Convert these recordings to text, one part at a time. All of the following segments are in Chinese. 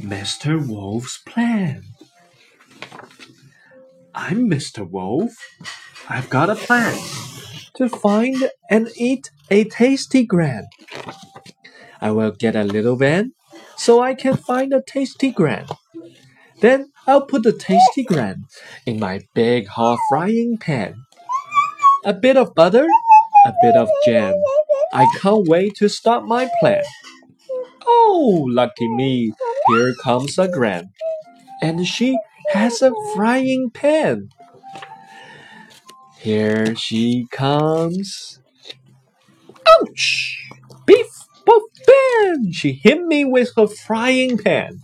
Mr. Wolf's plan. I'm Mr. Wolf. I've got a plan to find and eat a tasty gran. I will get a little van so I can find a tasty gran. Then I'll put the tasty gran in my big hot frying pan. A bit of butter, a bit of jam. I can't wait to start my plan. Oh, lucky me, here comes a gran. And she has a frying pan. Here she comes. Ouch! Beef, boof, bam! She hit me with her frying pan.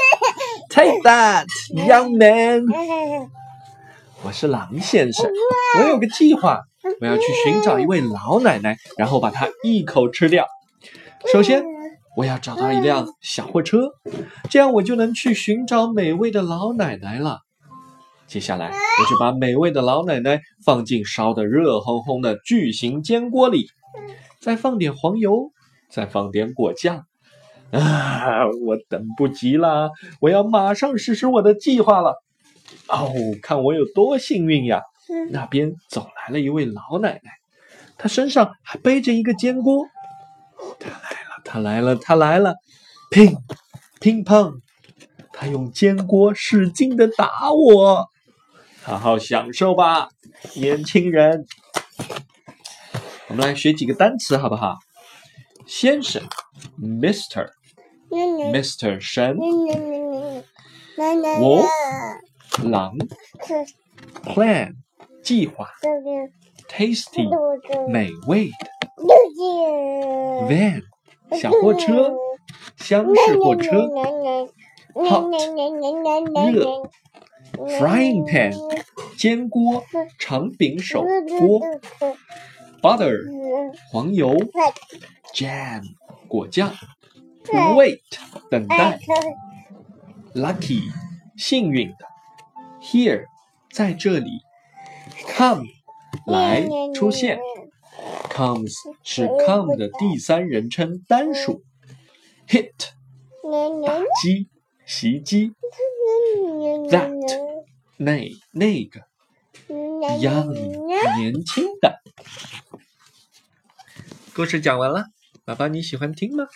Take that, young man! 我是狼先生，我有个计划，我要去寻找一位老奶奶，然后把她一口吃掉。首先， 我要找到一辆小货车，这样我就能去寻找美味的老奶奶了。接下来，我就把美味的老奶奶放进烧得热烘烘的巨型煎锅里，再放点黄油，再放点果酱。啊，我等不及了，我要马上实施我的计划了。哦，看我有多幸运呀！那边走来了一位老奶奶，她身上还背着一个煎锅。她来了，他来了！乒，乒乓，他用煎锅使劲的打我。好好享受吧，年轻人。我们来学几个单词好不好？先生，Mr.，Mr. 神，Wolf。狼，plan 计划，tasty 美味，van 小货车，厢式货车，hot 热，frying pan 煎锅，长柄手锅，butter 黄油，jam 果酱，wait 等待，lucky 幸运的。Here，在这里，come，来出现，comes 是 come 的第三人称单数，hit，打击、袭击，that，那那个，young，年轻的。故事讲完了，宝宝你喜欢听吗？